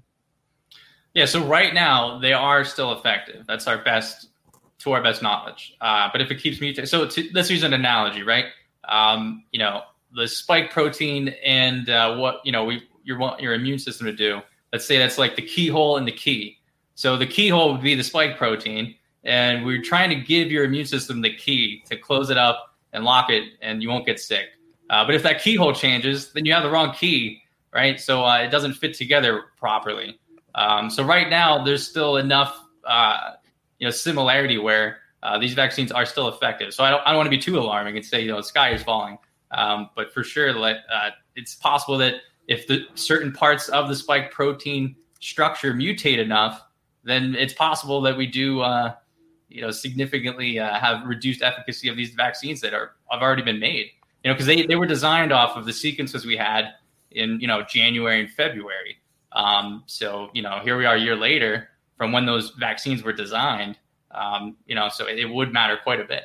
Yeah so right now they are still effective. That's our best to our best knowledge. Uh, but if it keeps mutating so to, let's use an analogy right? Um, you know the spike protein and uh, what you know we you want your immune system to do let's say that's like the keyhole and the key. So the keyhole would be the spike protein and we're trying to give your immune system the key to close it up and lock it and you won't get sick uh, but if that keyhole changes, then you have the wrong key, right? So uh, it doesn't fit together properly. Um, so right now, there's still enough, uh, you know, similarity where uh, these vaccines are still effective. So I don't, I don't want to be too alarming and say, you know, the sky is falling. Um, but for sure, let, uh, it's possible that if the certain parts of the spike protein structure mutate enough, then it's possible that we do, uh, you know, significantly have reduced efficacy of these vaccines that are have already been made you know, because they, they were designed off of the sequences we had in, you know, January and February. Um, so, you know, here we are a year later from when those vaccines were designed, um, you know, so it, it, would matter quite a bit.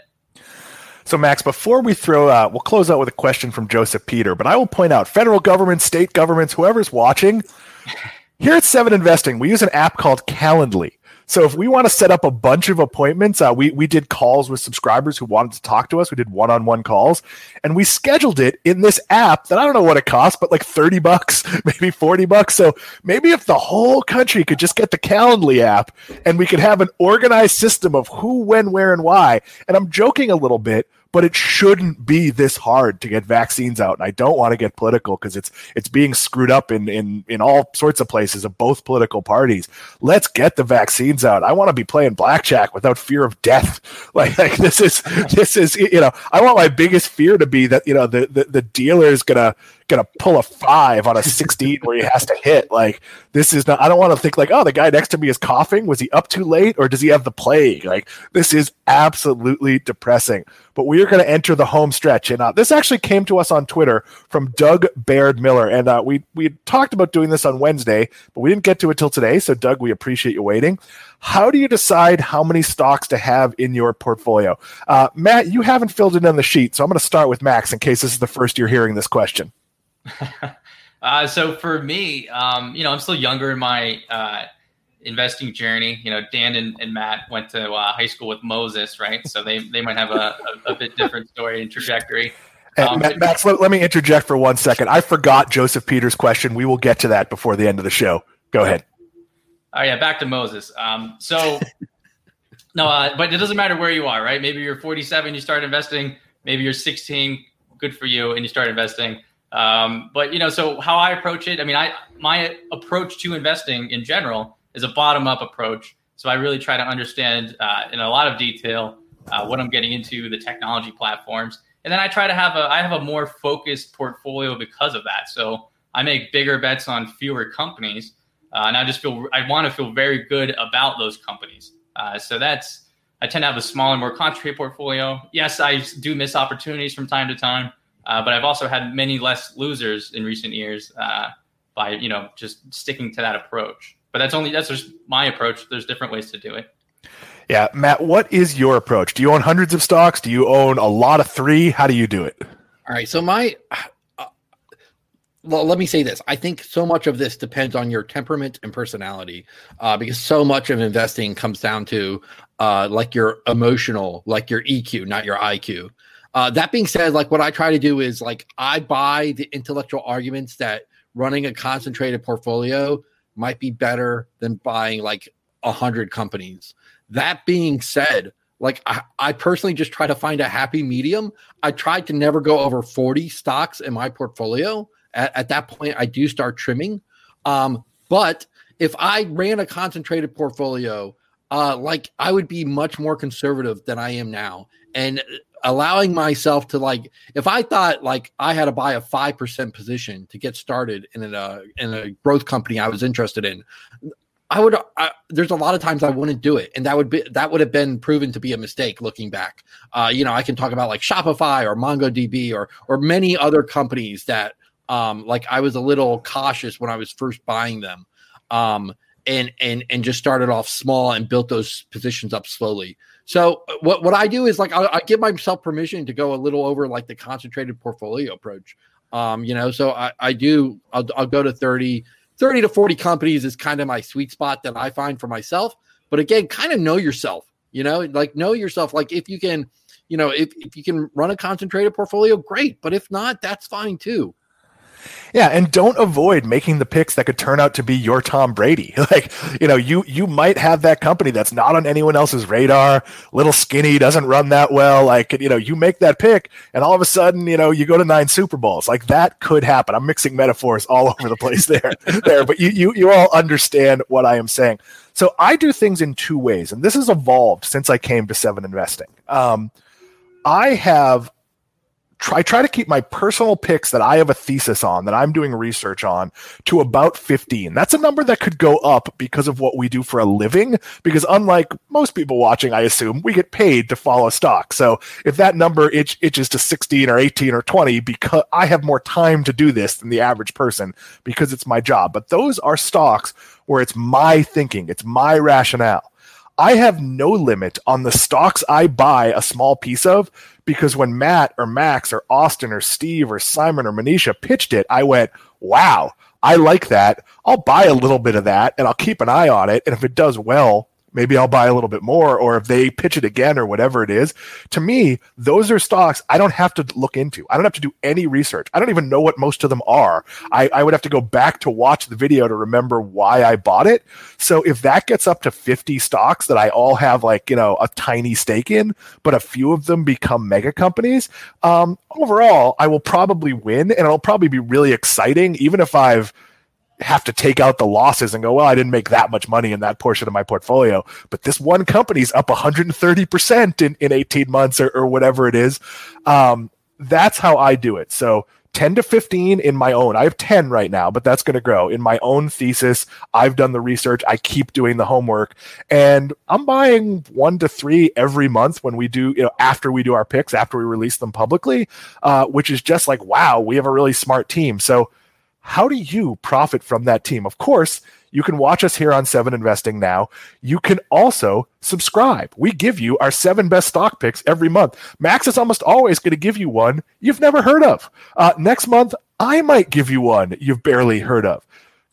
So, Max, before we throw out, we'll close out with a question from Joseph Peter, but I will point out federal government, state governments, whoever's watching, here at Seven Investing, we use an app called Calendly. So if we want to set up a bunch of appointments, uh, we we did calls with subscribers who wanted to talk to us. We did one on one calls, and we scheduled it in this app that I don't know what it costs, but like thirty bucks, maybe forty bucks. So maybe if the whole country could just get the Calendly app, and we could have an organized system of who, when, where, and why. And I'm joking a little bit, but it shouldn't be this hard to get vaccines out. And I don't want to get political because it's it's being screwed up in in in all sorts of places of both political parties. Let's get the vaccines out. I want to be playing blackjack without fear of death. Like like this is this is you know I want my biggest fear to be that you know the the, the dealer is gonna gonna pull a five on a 16 where he has to hit. Like this is not. I don't want to think like, oh, the guy next to me is coughing. Was he up too late, or does he have the plague? Like this is absolutely depressing. But we we are going to enter the home stretch. And uh, this actually came to us on Twitter from Doug Baird Miller. And uh, we, we talked about doing this on Wednesday, but we didn't get to it till today. So, Doug, we appreciate you waiting. How do you decide how many stocks to have in your portfolio? Uh, Matt, you haven't filled it in on the sheet. So, I'm going to start with Max in case this is the first you're hearing this question. Uh, so, for me, um, you know, I'm still younger in my uh, investing journey. You know, Dan and, and Matt went to uh, high school with Moses, right? So they, they might have a, a, a bit different story and trajectory. Um, Max, let, let, me interject for one second. I forgot Joseph Peters' question. We will get to that before the end of the show. Go ahead. Oh yeah, back to Moses. Um, so no, uh, but it doesn't matter where you are, right? Maybe you're 47, you start investing. Maybe you're 16, good for you, and you start investing. Um, but you know, so how I approach it, I mean, I my approach to investing in general is a bottom up approach. So I really try to understand uh, in a lot of detail uh, what I'm getting into, the technology platforms, and then I try to have a I have a more focused portfolio because of that. So I make bigger bets on fewer companies, uh, and I just feel I want to feel very good about those companies. Uh, so that's I tend to have a smaller, more concentrated portfolio. Yes, I do miss opportunities from time to time, uh, but I've also had many less losers in recent years uh, by you know just sticking to that approach but that's only that's just my approach. There's different ways to do it. Yeah, Matt, what is your approach? Do you own hundreds of stocks? Do you own a lot of three? How do you do it? All right, so my uh, well, let me say this. I think so much of this depends on your temperament and personality, uh, because so much of investing comes down to uh, like your emotional, like your EQ, not your IQ. Uh, that being said, like what I try to do is like I buy the intellectual arguments that running a concentrated portfolio might be better than buying like a hundred companies. That being said, like I, I, personally just try to find a happy medium. I tried to never go over 40 stocks in my portfolio. At, at that point, I do start trimming. Um, but if I ran a concentrated portfolio, uh, like I would be much more conservative than I am now. And allowing myself to like if i thought like i had to buy a 5% position to get started in a in a growth company i was interested in i would I, there's a lot of times i wouldn't do it. And that would be that would have been proven to be a mistake looking back. Uh, you know i can talk about like shopify or mongodb or or many other companies that um like i was a little cautious when i was first buying them um and and and just started off small and built those positions up slowly so uh, what what I do is like I, I, give myself permission to go a little over like the concentrated portfolio approach. Um, you know, so I, I do I'll, I'll go to 30, 30 to 40 companies is kind of my sweet spot that I find for myself. But again, kind of know yourself, you know, like know yourself. Like if you can, you know, if, if you can run a concentrated portfolio, great. But if not, that's fine too. Yeah, and don't avoid making the picks that could turn out to be your Tom Brady. Like, you know, you you might have that company that's not on anyone else's radar, little skinny, doesn't run that well. Like, you know, you make that pick, and all of a sudden, you know, you go to nine Super Bowls. Like that could happen. I'm mixing metaphors all over the place there, there, but you you you all understand what I am saying. So I do things in two ways, and this has evolved since I came to Seven Investing. Um, I have try try to keep my personal picks that I have a thesis on that I'm doing research on to about 15. That's a number that could go up because of what we do for a living because unlike most people watching I assume we get paid to follow stock. So if that number itch, itches to 16 or 18 or 20 because I have more time to do this than the average person because it's my job. But those are stocks where it's my thinking, it's my rationale. I have no limit on the stocks I buy a small piece of because when Matt or Max or Austin or Steve or Simon or Manisha pitched it, I went, wow, I like that. I'll buy a little bit of that and I'll keep an eye on it. And if it does well, maybe I'll buy a little bit more, or if they pitch it again or whatever it is. To me, those are stocks I don't have to look into. I don't have to do any research. I don't even know what most of them are. I, I would have to go back to watch the video to remember why I bought it. So if that gets up to 50 stocks that I all have like, you know, a tiny stake in, but a few of them become mega companies, um, overall, I will probably win and it'll probably be really exciting, even if I've have to take out the losses and go, well, I didn't make that much money in that portion of my portfolio, but this one company's up 130% in, in 18 months or, or whatever it is. Um, that's how I do it. So 10 to 15 in my own. I have 10 right now, but that's going to grow. In my own thesis, I've done the research, I keep doing the homework, and I'm buying one to three every month when we do, you know, after we do our picks, after we release them publicly, uh, which is just like, wow, we have a really smart team. So, how do you profit from that team? Of course, you can watch us here on 7 Investing now. You can also subscribe. We give you our seven best stock picks every month. Max is almost always going to give you one you've never heard of. Uh, next month, I might give you one you've barely heard of.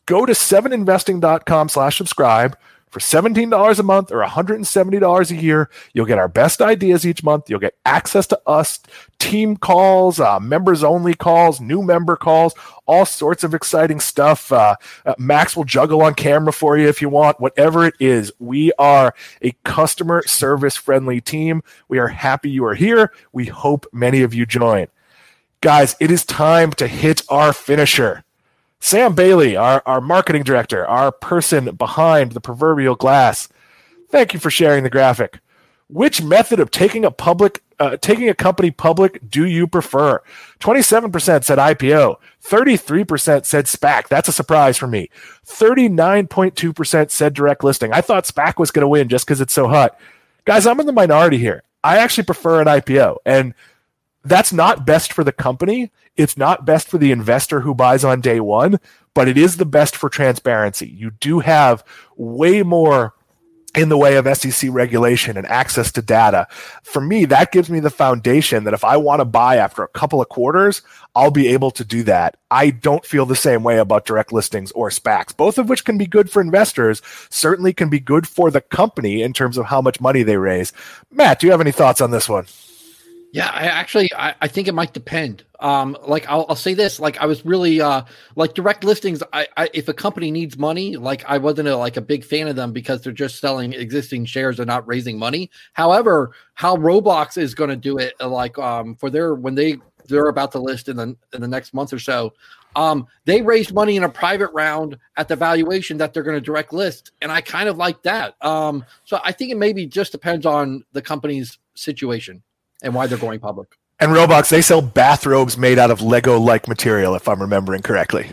Go to 7investing.com slash subscribe for $17 a month or $170 a year, you'll get our best ideas each month. You'll get access to us, team calls, uh, members only calls, new member calls, all sorts of exciting stuff. Uh, uh, Max will juggle on camera for you if you want, whatever it is. We are a customer service friendly team. We are happy you are here. We hope many of you join. Guys, it is time to hit our finisher. Sam Bailey, our, our marketing director, our person behind the proverbial glass. Thank you for sharing the graphic. Which method of taking a public uh, taking a company public do you prefer? 27% said IPO, 33% said SPAC. That's a surprise for me. 39.2% said direct listing. I thought SPAC was going to win just because it's so hot. Guys, I'm in the minority here. I actually prefer an IPO. And that's not best for the company. It's not best for the investor who buys on day one, but it is the best for transparency. You do have way more in the way of SEC regulation and access to data. For me, that gives me the foundation that if I want to buy after a couple of quarters, I'll be able to do that. I don't feel the same way about direct listings or SPACs, both of which can be good for investors, certainly can be good for the company in terms of how much money they raise. Matt, do you have any thoughts on this one? Yeah, I actually I, I think it might depend. Um, like I'll, I'll say this, like I was really uh like direct listings. I, I if a company needs money, like I wasn't a, like a big fan of them because they're just selling existing shares and not raising money. However, how Roblox is going to do it, uh, like um for their when they they're about to list in the in the next month or so, um, they raised money in a private round at the valuation that they're going to direct list, and I kind of like that. Um, so I think it maybe just depends on the company's situation and why they're going public. And Roblox, they sell bathrobes made out of Lego like material, if I'm remembering correctly.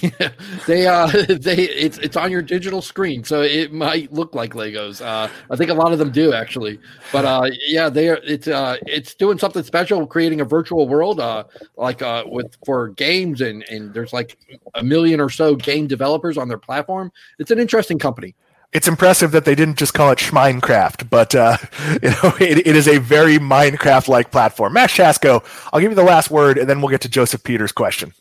Yeah, they uh they it's it's on your digital screen, so it might look like Legos. Uh, I think a lot of them do actually, but uh, yeah, they are. It's uh it's doing something special, creating a virtual world. Uh, like uh with for games and and there's like a million or so game developers on their platform. It's an interesting company it's impressive that they didn't just call it Schminecraft, but uh, you know it, it is a very Minecraft-like platform. Max Chatsko, I'll give you the last word, and then we'll get to Joseph Peters' question.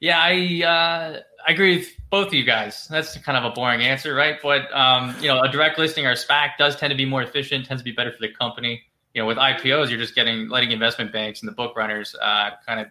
Yeah, I uh, I agree with both of you guys. That's kind of a boring answer, right? But um, you know, a direct listing or a SPAC does tend to be more efficient, tends to be better for the company. You know, with IPOs, you're just getting letting investment banks and the book runners uh, kind of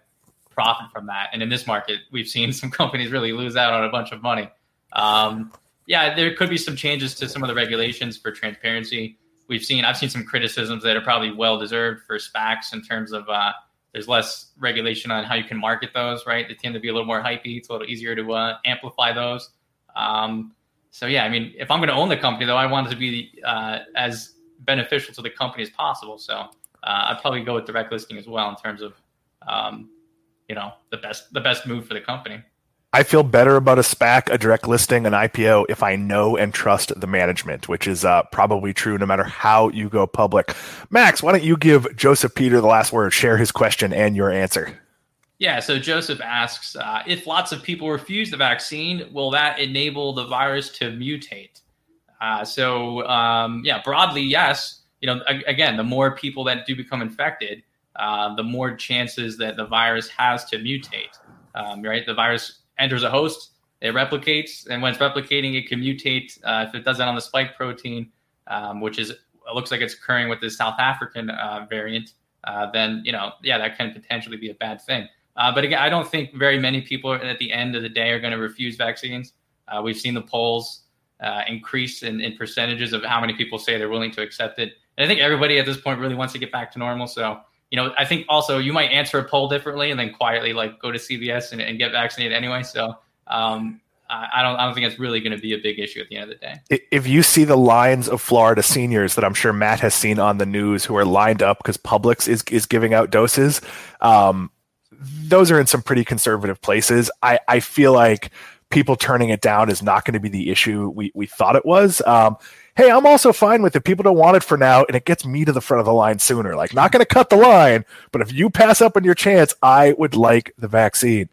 profit from that. And in this market, we've seen some companies really lose out on a bunch of money. Um, yeah, there could be some changes to some of the regulations for transparency. We've seen, I've seen some criticisms that are probably well deserved for SPACs in terms of uh, there's less regulation on how you can market those, right? They tend to be a little more hypey. It's a little easier to uh, amplify those. Um, so yeah, I mean, if I'm going to own the company, though, I want it to be uh, as beneficial to the company as possible. So uh, I'd probably go with direct listing as well in terms of, um, you know, the best the best move for the company. I feel better about a SPAC, a direct listing, an IPO if I know and trust the management, which is uh, probably true no matter how you go public. Max, why don't you give Joseph Peter the last word, share his question and your answer? Yeah, so Joseph asks uh, if lots of people refuse the vaccine, will that enable the virus to mutate? Uh, so, um, yeah, broadly, yes. You know, again, the more people that do become infected, uh, the more chances that the virus has to mutate. Um, right, the virus enters a host, it replicates, and when it's replicating, it can mutate. Uh, if it does that on the spike protein, um, which is looks like it's occurring with the South African uh, variant, uh, then you know, yeah, that can potentially be a bad thing. Uh, but again, I don't think very many people at the end of the day are going to refuse vaccines. Uh, we've seen the polls uh, increase in, in percentages of how many people say they're willing to accept it. And I think everybody at this point really wants to get back to normal. So you know, I think also you might answer a poll differently and then quietly like go to CVS and, and get vaccinated anyway. So um, I don't I don't think it's really going to be a big issue at the end of the day. If you see the lines of Florida seniors that I'm sure Matt has seen on the news who are lined up because Publix is is giving out doses, um, those are in some pretty conservative places. I, I feel like people turning it down is not going to be the issue we, we thought it was. Um, hey, I'm also fine with it. People don't want it for now, and it gets me to the front of the line sooner. Like, not going to cut the line, but if you pass up on your chance, I would like the vaccine.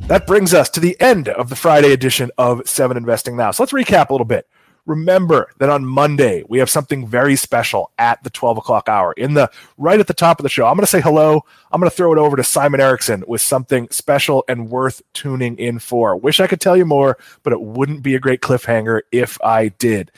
That brings us to the end of the Friday edition of Seven Investing Now. So let's recap a little bit. Remember that on Monday we have something very special at the 12 o'clock hour. In the right at the top of the show, I'm going to say hello. I'm going to throw it over to Simon Erickson with something special and worth tuning in for. Wish I could tell you more, but it wouldn't be a great cliffhanger if I did.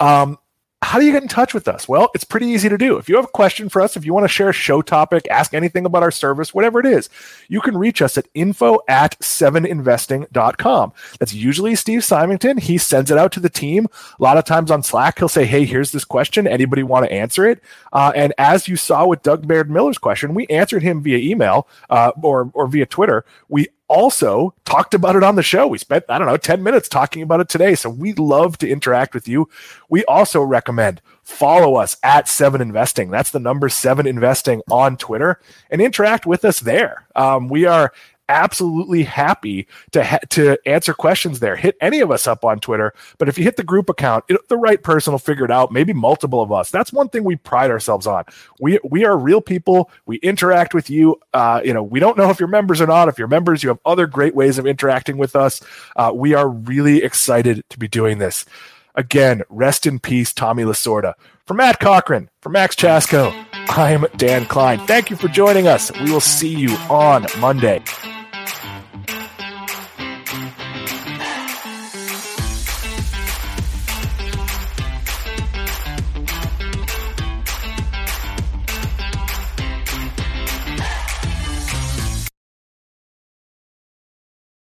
Um, how do you get in touch with us? Well, it's pretty easy to do. If you have a question for us, if you want to share a show topic, ask anything about our service, whatever it is, you can reach us at info at seveninvesting.com. That's usually Steve Symington. He sends it out to the team. A lot of times on Slack, he'll say, Hey, here's this question. Anybody want to answer it? Uh, and as you saw with Doug Baird Miller's question, we answered him via email uh, or, or via Twitter. We also talked about it on the show. We spent, I don't know, 10 minutes talking about it today. So we love to interact with you. We also recommend follow us at seven investing. That's the number seven investing on Twitter and interact with us there. Um, we are absolutely happy to ha- to answer questions there. Hit any of us up on Twitter, but if you hit the group account, it, the right person will figure it out. Maybe multiple of us. That's one thing we pride ourselves on. We we are real people. We interact with you. Uh, you know, we don't know if you're members or not. If you're members, you have other great ways of interacting with us. Uh, we are really excited to be doing this. Again, rest in peace, Tommy Lasorda. For Matt Cochrane, for Max Chatsko, I'm Dan Kline. Thank you for joining us. We will see you on Monday.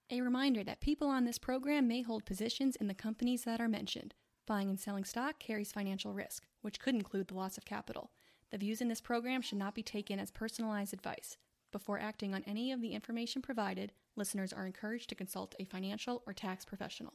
A reminder that people on this program may hold positions in the companies that are mentioned. Buying and selling stock carries financial risk, which could include the loss of capital. The views in this program should not be taken as personalized advice. Before acting on any of the information provided, listeners are encouraged to consult a financial or tax professional.